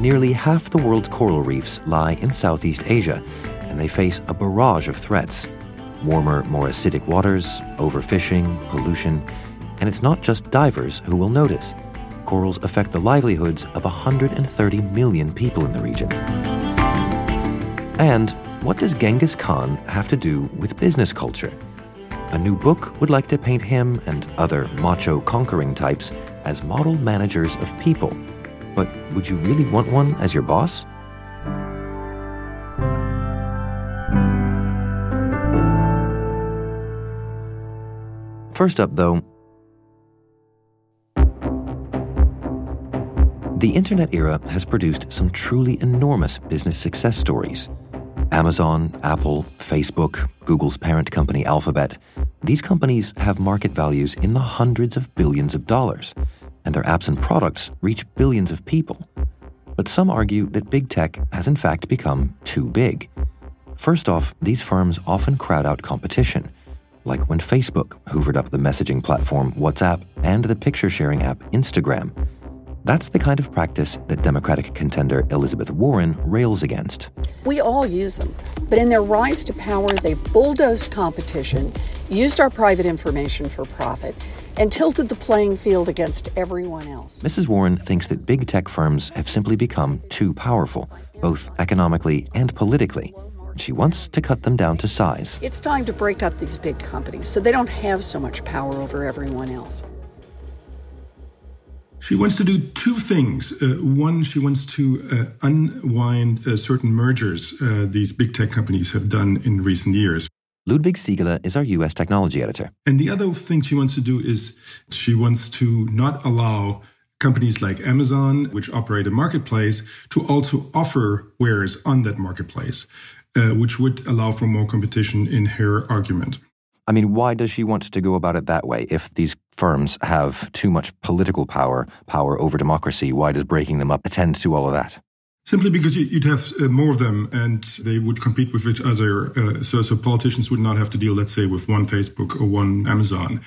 Nearly half the world's coral reefs lie in Southeast Asia, and they face a barrage of threats warmer, more acidic waters, overfishing, pollution, and it's not just divers who will notice. Corals affect the livelihoods of 130 million people in the region. And what does Genghis Khan have to do with business culture? A new book would like to paint him and other macho conquering types as model managers of people but would you really want one as your boss? First up, though, the internet era has produced some truly enormous business success stories. Amazon, Apple, Facebook, Google's parent company Alphabet, these companies have market values in the hundreds of billions of dollars and their apps and products reach billions of people. But some argue that big tech has in fact become too big. First off, these firms often crowd out competition, like when Facebook hoovered up the messaging platform WhatsApp and the picture sharing app Instagram. That's the kind of practice that Democratic contender Elizabeth Warren rails against. We all use them, but in their rise to power, they bulldozed competition, used our private information for profit, and tilted the playing field against everyone else. Mrs. Warren thinks that big tech firms have simply become too powerful, both economically and politically. She wants to cut them down to size. It's time to break up these big companies so they don't have so much power over everyone else. She wants to do two things. Uh, one, she wants to uh, unwind uh, certain mergers uh, these big tech companies have done in recent years. Ludwig Siegele is our US technology editor. And the other thing she wants to do is she wants to not allow companies like Amazon, which operate a marketplace, to also offer wares on that marketplace, uh, which would allow for more competition in her argument. I mean, why does she want to go about it that way? If these firms have too much political power, power over democracy, why does breaking them up attend to all of that? Simply because you'd have uh, more of them and they would compete with each other. Uh, so, so politicians would not have to deal, let's say, with one Facebook or one Amazon.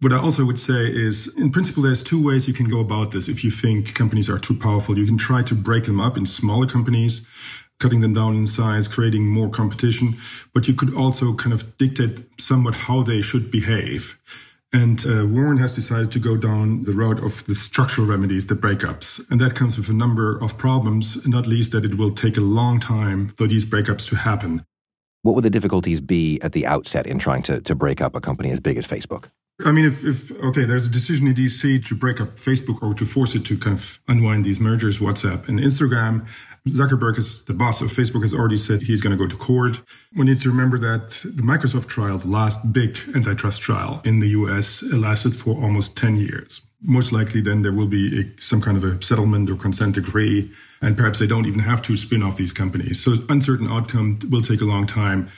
What I also would say is, in principle, there's two ways you can go about this. If you think companies are too powerful, you can try to break them up in smaller companies, cutting them down in size, creating more competition. But you could also kind of dictate somewhat how they should behave. And uh, Warren has decided to go down the road of the structural remedies, the breakups. And that comes with a number of problems, not least that it will take a long time for these breakups to happen. What would the difficulties be at the outset in trying to, to break up a company as big as Facebook? I mean, if, if, okay, there's a decision in DC to break up Facebook or to force it to kind of unwind these mergers, WhatsApp and Instagram. Zuckerberg, is the boss of Facebook, has already said he's going to go to court. We need to remember that the Microsoft trial, the last big antitrust trial in the US, lasted for almost 10 years. Most likely, then there will be a, some kind of a settlement or consent decree, and perhaps they don't even have to spin off these companies. So, uncertain outcome will take a long time.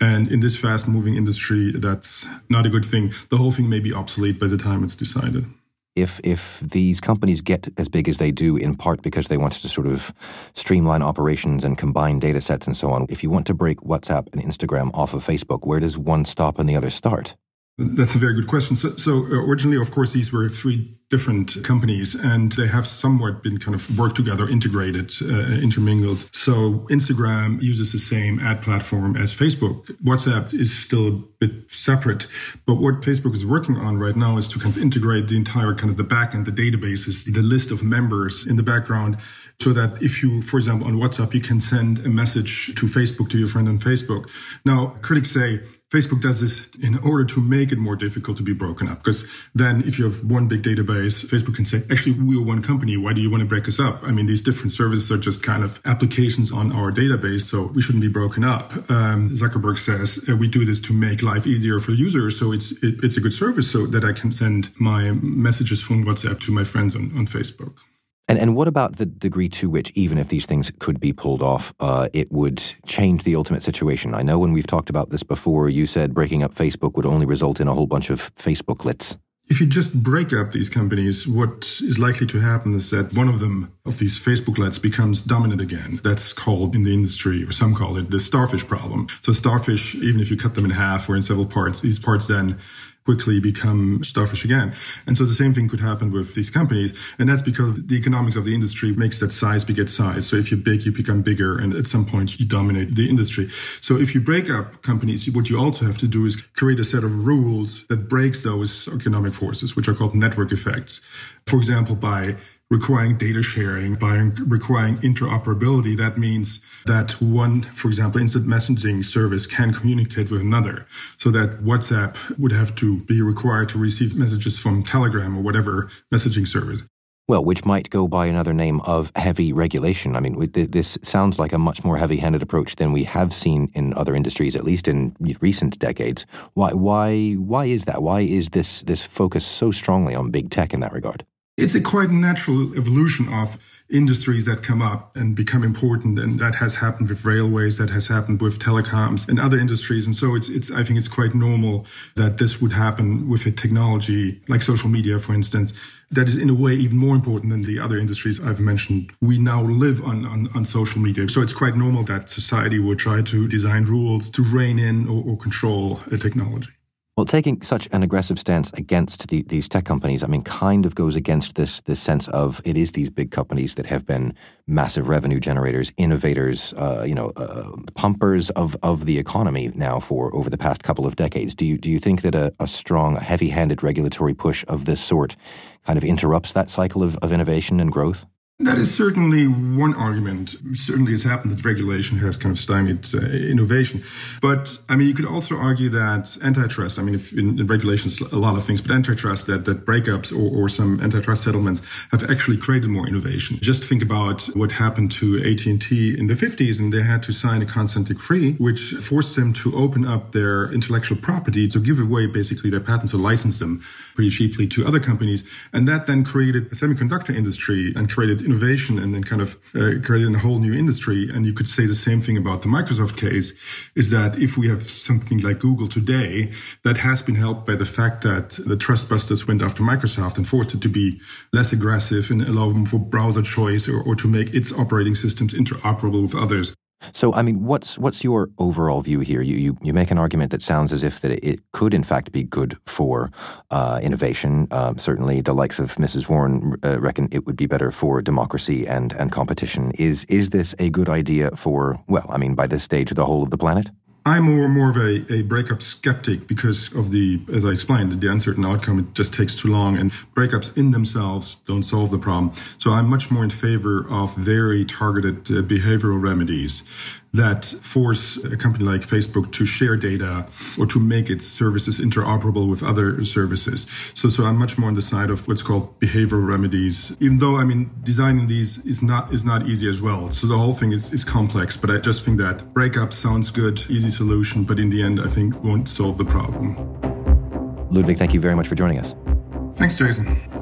And in this fast moving industry, that's not a good thing. The whole thing may be obsolete by the time it's decided if if these companies get as big as they do in part because they want to sort of streamline operations and combine data sets and so on if you want to break whatsapp and instagram off of facebook where does one stop and the other start that's a very good question so, so uh, originally of course these were three different companies and they have somewhat been kind of worked together, integrated, uh, intermingled. So Instagram uses the same ad platform as Facebook. WhatsApp is still a bit separate, but what Facebook is working on right now is to kind of integrate the entire kind of the backend, the databases, the list of members in the background so that if you, for example, on WhatsApp, you can send a message to Facebook to your friend on Facebook. Now, critics say Facebook does this in order to make it more difficult to be broken up. Because then if you have one big database, Facebook can say, actually, we are one company. Why do you want to break us up? I mean, these different services are just kind of applications on our database. So we shouldn't be broken up. Um, Zuckerberg says uh, we do this to make life easier for users. So it's, it, it's a good service so that I can send my messages from WhatsApp to my friends on, on Facebook. And and what about the degree to which, even if these things could be pulled off, uh, it would change the ultimate situation? I know when we've talked about this before, you said breaking up Facebook would only result in a whole bunch of Facebooklets. If you just break up these companies, what is likely to happen is that one of them, of these Facebooklets, becomes dominant again. That's called in the industry, or some call it the starfish problem. So starfish, even if you cut them in half or in several parts, these parts then quickly become starfish again. And so the same thing could happen with these companies. And that's because the economics of the industry makes that size beget size. So if you're big, you become bigger. And at some point, you dominate the industry. So if you break up companies, what you also have to do is create a set of rules that breaks those economic forces, which are called network effects. For example, by requiring data sharing, by requiring interoperability, that means that one, for example, instant messaging service can communicate with another. So that WhatsApp would have to be required to receive messages from Telegram or whatever messaging service. Well, which might go by another name of heavy regulation. I mean, this sounds like a much more heavy-handed approach than we have seen in other industries, at least in recent decades. Why? Why? Why is that? Why is this this focus so strongly on big tech in that regard? It's a quite natural evolution of industries that come up and become important. And that has happened with railways, that has happened with telecoms and other industries. And so it's, it's, I think it's quite normal that this would happen with a technology like social media, for instance, that is in a way even more important than the other industries I've mentioned. We now live on, on, on social media. So it's quite normal that society would try to design rules to rein in or, or control a technology. Well, taking such an aggressive stance against the, these tech companies, I mean, kind of goes against this this sense of it is these big companies that have been massive revenue generators, innovators, uh, you know, uh, pumpers of, of the economy now for over the past couple of decades. Do you do you think that a, a strong, heavy-handed regulatory push of this sort kind of interrupts that cycle of, of innovation and growth? That is certainly one argument. Certainly, has happened that regulation has kind of stymied uh, innovation. But I mean, you could also argue that antitrust. I mean, if in, in regulations, a lot of things, but antitrust that that breakups or, or some antitrust settlements have actually created more innovation. Just think about what happened to AT and T in the 50s, and they had to sign a consent decree which forced them to open up their intellectual property to give away basically their patents or license them pretty cheaply to other companies, and that then created a semiconductor industry and created innovation and then kind of uh, created a whole new industry. And you could say the same thing about the Microsoft case is that if we have something like Google today, that has been helped by the fact that the trustbusters went after Microsoft and forced it to be less aggressive and allow them for browser choice or, or to make its operating systems interoperable with others. So, I mean, what's what's your overall view here? You you, you make an argument that sounds as if that it could, in fact, be good for uh, innovation. Uh, certainly, the likes of Mrs. Warren uh, reckon it would be better for democracy and and competition. Is is this a good idea for? Well, I mean, by this stage, the whole of the planet. I'm more more of a, a breakup skeptic because of the, as I explained, the uncertain outcome. It just takes too long, and breakups in themselves don't solve the problem. So I'm much more in favor of very targeted uh, behavioral remedies that force a company like Facebook to share data or to make its services interoperable with other services. So, so I'm much more on the side of what's called behavioral remedies. Even though I mean designing these is not is not easy as well. So the whole thing is, is complex. But I just think that breakup sounds good, easy solution, but in the end, I think won't solve the problem. Ludwig, thank you very much for joining us. Thanks, Jason.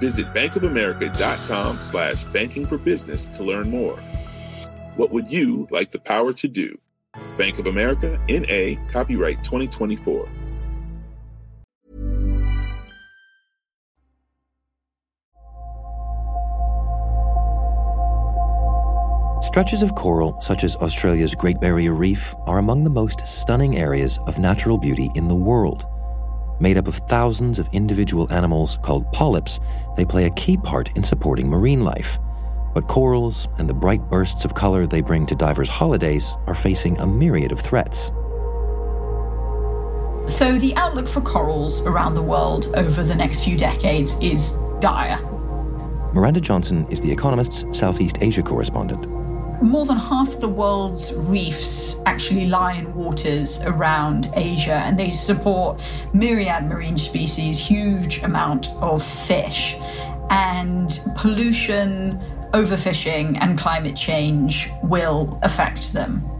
Visit bankofamerica.com slash banking for business to learn more. What would you like the power to do? Bank of America, NA, copyright 2024. Stretches of coral, such as Australia's Great Barrier Reef, are among the most stunning areas of natural beauty in the world. Made up of thousands of individual animals called polyps, they play a key part in supporting marine life. But corals and the bright bursts of color they bring to divers' holidays are facing a myriad of threats. So, the outlook for corals around the world over the next few decades is dire. Miranda Johnson is The Economist's Southeast Asia correspondent. More than half the world's reefs actually lie in waters around Asia, and they support myriad marine species, huge amount of fish, and pollution, overfishing, and climate change will affect them.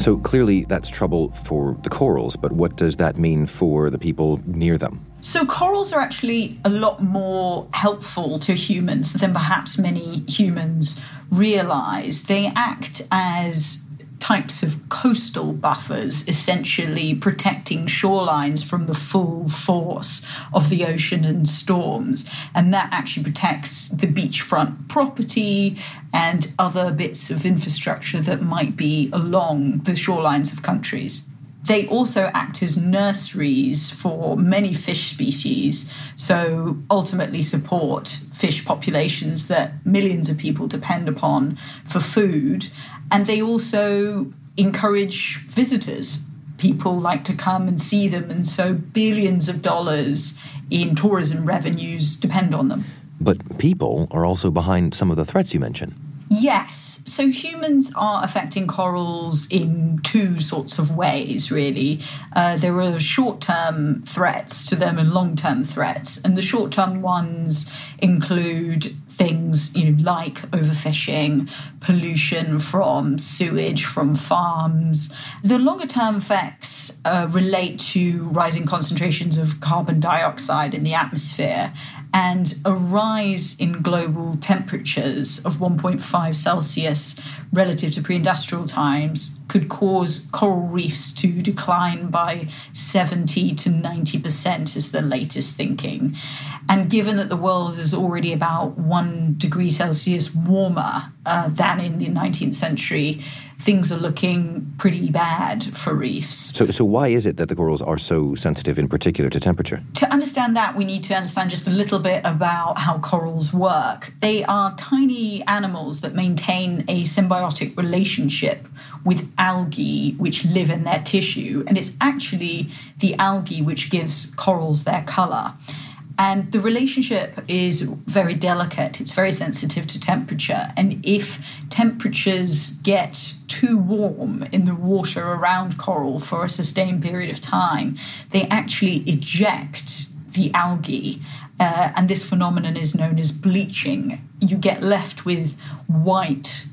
So clearly, that's trouble for the corals, but what does that mean for the people near them? So, corals are actually a lot more helpful to humans than perhaps many humans realize. They act as types of coastal buffers, essentially protecting shorelines from the full force of the ocean and storms. And that actually protects the beachfront property and other bits of infrastructure that might be along the shorelines of countries. They also act as nurseries for many fish species, so ultimately support fish populations that millions of people depend upon for food. And they also encourage visitors. People like to come and see them, and so billions of dollars in tourism revenues depend on them. But people are also behind some of the threats you mentioned. Yes. So humans are affecting corals in two sorts of ways, really. Uh, there are short term threats to them and long term threats. And the short term ones include things you know like overfishing pollution from sewage from farms. The longer term effects uh, relate to rising concentrations of carbon dioxide in the atmosphere and a rise in global temperatures of 1.5 Celsius relative to pre industrial times could cause coral reefs to decline by 70 to 90%, is the latest thinking. And given that the world is already about one degree Celsius warmer uh, than in the 19th century, things are looking pretty bad for reefs. So, so why is it that the corals are so sensitive in particular to temperature? To understand that, we need to understand just a little bit about how corals work. They are tiny animals that maintain a symbiotic relationship with algae which live in their tissue, and it's actually the algae which gives corals their color. And the relationship is very delicate, it's very sensitive to temperature. And if temperatures get too warm in the water around coral for a sustained period of time, they actually eject the algae. Uh, and this phenomenon is known as bleaching. You get left with white,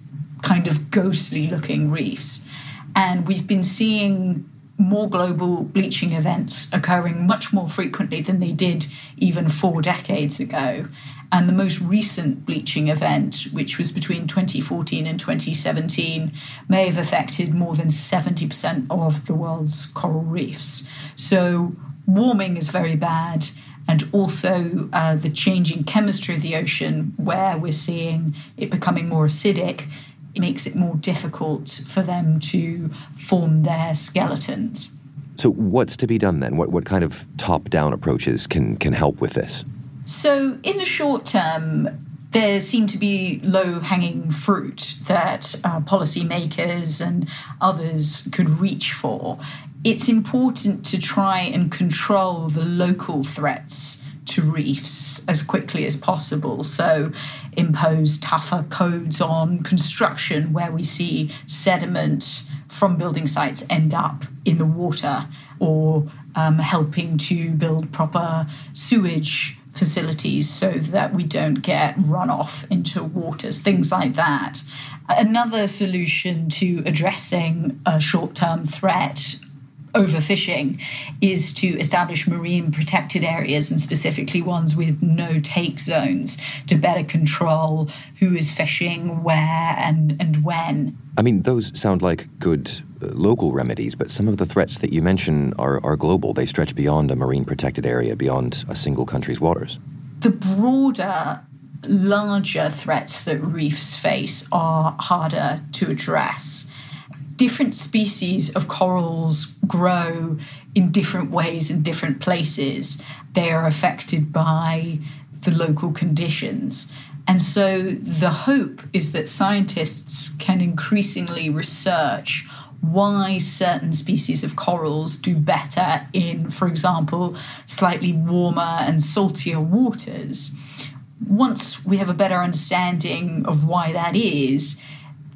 kind of ghostly looking reefs. And we've been seeing more global bleaching events occurring much more frequently than they did even four decades ago. And the most recent bleaching event, which was between 2014 and 2017, may have affected more than 70% of the world's coral reefs. So, warming is very bad. And also, uh, the changing chemistry of the ocean, where we're seeing it becoming more acidic, it makes it more difficult for them to form their skeletons. So, what's to be done then? What, what kind of top down approaches can, can help with this? So, in the short term, there seem to be low hanging fruit that uh, policymakers and others could reach for. It's important to try and control the local threats to reefs as quickly as possible. So, impose tougher codes on construction where we see sediment from building sites end up in the water, or um, helping to build proper sewage facilities so that we don't get runoff into waters, things like that. Another solution to addressing a short term threat overfishing is to establish marine protected areas and specifically ones with no take zones to better control who is fishing, where, and, and when. I mean, those sound like good uh, local remedies, but some of the threats that you mention are, are global. They stretch beyond a marine protected area, beyond a single country's waters. The broader larger threats that reefs face are harder to address different species of corals grow in different ways in different places. They are affected by the local conditions. And so the hope is that scientists can increasingly research why certain species of corals do better in, for example, slightly warmer and saltier waters. Once we have a better understanding of why that is,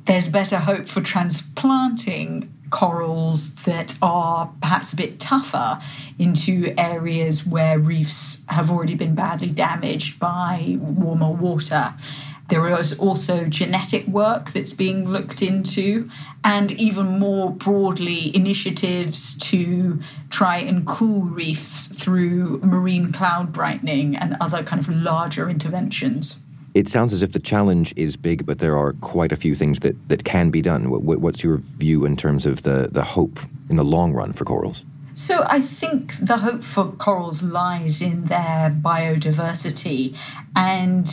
there's better hope for transplanting corals that are perhaps a bit tougher into areas where reefs have already been badly damaged by warmer water. There is also genetic work that's being looked into, and even more broadly, initiatives to try and cool reefs through marine cloud brightening and other kind of larger interventions. It sounds as if the challenge is big, but there are quite a few things that, that can be done. What, what's your view in terms of the, the hope in the long run for corals? So I think the hope for corals lies in their biodiversity, and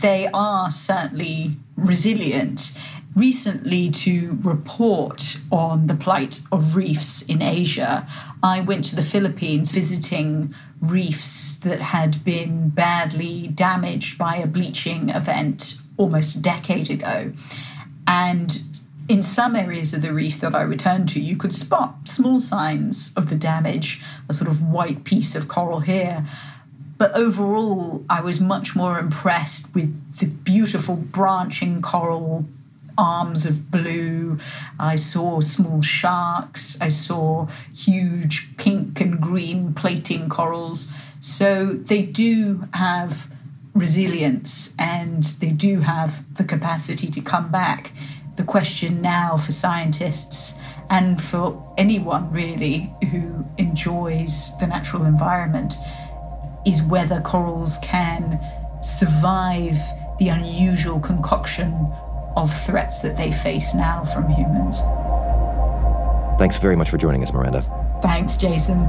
they are certainly resilient. Recently, to report on the plight of reefs in Asia, I went to the Philippines visiting reefs that had been badly damaged by a bleaching event almost a decade ago. And in some areas of the reef that I returned to, you could spot small signs of the damage, a sort of white piece of coral here. But overall, I was much more impressed with the beautiful branching coral arms of blue. I saw small sharks. I saw huge pink and green plating corals. So they do have resilience and they do have the capacity to come back. The question now for scientists and for anyone really who enjoys the natural environment is whether corals can survive the unusual concoction of threats that they face now from humans. Thanks very much for joining us, Miranda. Thanks, Jason.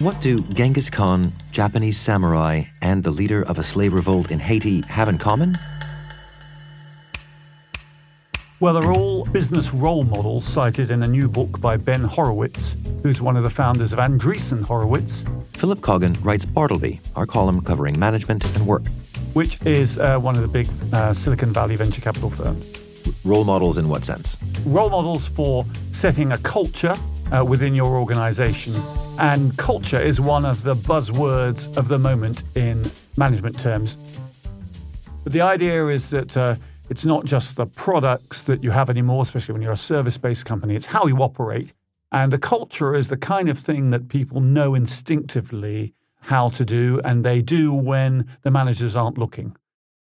What do Genghis Khan, Japanese samurai, and the leader of a slave revolt in Haiti have in common? Well, they're all business role models cited in a new book by Ben Horowitz, who's one of the founders of Andreessen Horowitz. Philip Coggan writes Bartleby, our column covering management and work, which is uh, one of the big uh, Silicon Valley venture capital firms. Role models in what sense? Role models for setting a culture uh, within your organization. And culture is one of the buzzwords of the moment in management terms. But the idea is that uh, it's not just the products that you have anymore, especially when you're a service based company, it's how you operate. And the culture is the kind of thing that people know instinctively how to do, and they do when the managers aren't looking.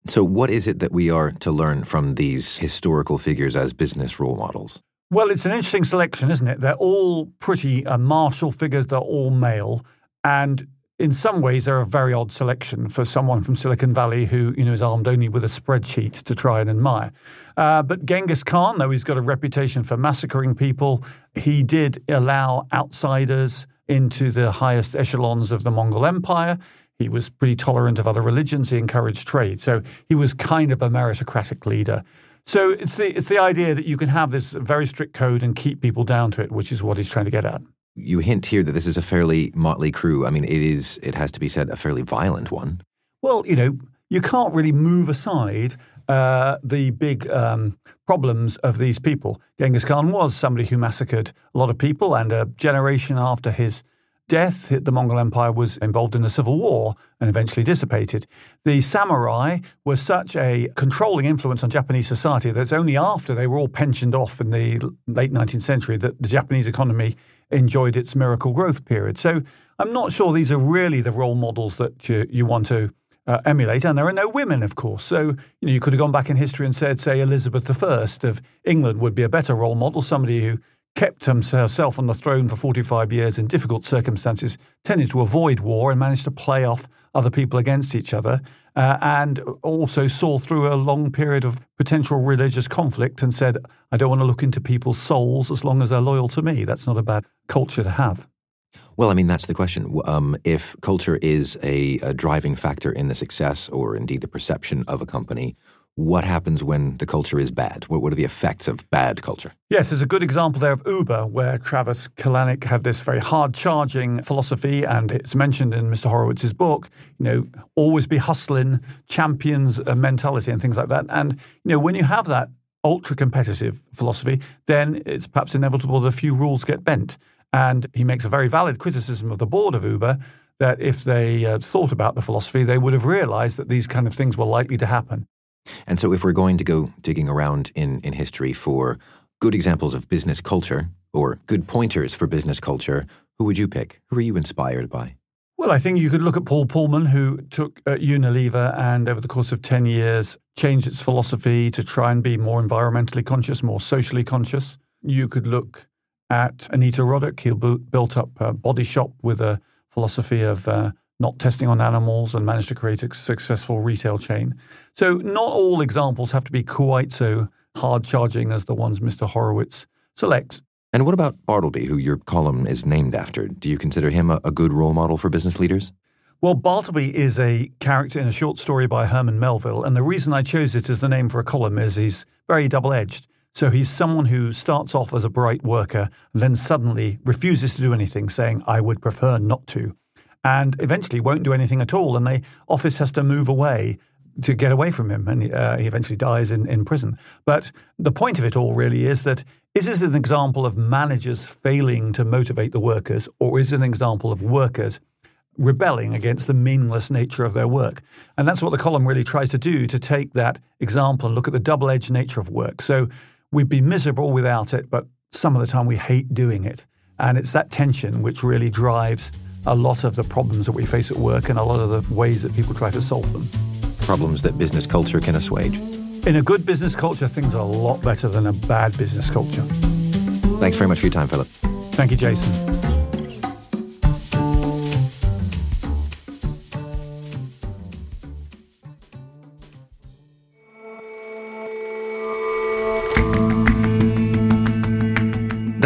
So, what is it that we are to learn from these historical figures as business role models? Well, it's an interesting selection, isn't it? They're all pretty uh, martial figures, they're all male. And in some ways, they're a very odd selection for someone from Silicon Valley who, you know, is armed only with a spreadsheet to try and admire. Uh, but Genghis Khan, though he's got a reputation for massacring people, he did allow outsiders into the highest echelons of the Mongol Empire. He was pretty tolerant of other religions. He encouraged trade. So he was kind of a meritocratic leader. So it's the it's the idea that you can have this very strict code and keep people down to it, which is what he's trying to get at you hint here that this is a fairly motley crew. I mean, it is, it has to be said, a fairly violent one. Well, you know, you can't really move aside uh, the big um, problems of these people. Genghis Khan was somebody who massacred a lot of people, and a generation after his death, the Mongol Empire was involved in a civil war and eventually dissipated. The samurai were such a controlling influence on Japanese society that it's only after they were all pensioned off in the late 19th century that the Japanese economy enjoyed its miracle growth period. So I'm not sure these are really the role models that you, you want to uh, emulate. And there are no women, of course. So you know you could have gone back in history and said, say, Elizabeth I of England would be a better role model, somebody who kept herself on the throne for 45 years in difficult circumstances, tended to avoid war and managed to play off other people against each other, uh, and also saw through a long period of potential religious conflict and said, I don't want to look into people's souls as long as they're loyal to me. That's not a bad culture to have. Well, I mean, that's the question. Um, if culture is a, a driving factor in the success or indeed the perception of a company, what happens when the culture is bad? What, what are the effects of bad culture? Yes, there's a good example there of Uber, where Travis Kalanick had this very hard charging philosophy, and it's mentioned in Mr. Horowitz's book, you know, always be hustling, champions mentality, and things like that. And, you know, when you have that ultra competitive philosophy, then it's perhaps inevitable that a few rules get bent. And he makes a very valid criticism of the board of Uber that if they uh, thought about the philosophy, they would have realized that these kind of things were likely to happen. And so, if we're going to go digging around in, in history for good examples of business culture or good pointers for business culture, who would you pick? Who are you inspired by? Well, I think you could look at Paul Polman, who took uh, Unilever and over the course of 10 years changed its philosophy to try and be more environmentally conscious, more socially conscious. You could look at Anita Roddick. He built up a body shop with a philosophy of uh, not testing on animals and managed to create a successful retail chain. So, not all examples have to be quite so hard charging as the ones Mr. Horowitz selects. And what about Bartleby, who your column is named after? Do you consider him a, a good role model for business leaders? Well, Bartleby is a character in a short story by Herman Melville, and the reason I chose it as the name for a column is he's very double edged. So he's someone who starts off as a bright worker and then suddenly refuses to do anything, saying, I would prefer not to and eventually won't do anything at all. And the office has to move away to get away from him, and uh, he eventually dies in, in prison. But the point of it all really is that is this an example of managers failing to motivate the workers, or is it an example of workers rebelling against the meaningless nature of their work? And that's what the column really tries to do to take that example and look at the double edged nature of work. So we'd be miserable without it, but some of the time we hate doing it. And it's that tension which really drives a lot of the problems that we face at work and a lot of the ways that people try to solve them. Problems that business culture can assuage. In a good business culture, things are a lot better than a bad business culture. Thanks very much for your time, Philip. Thank you, Jason.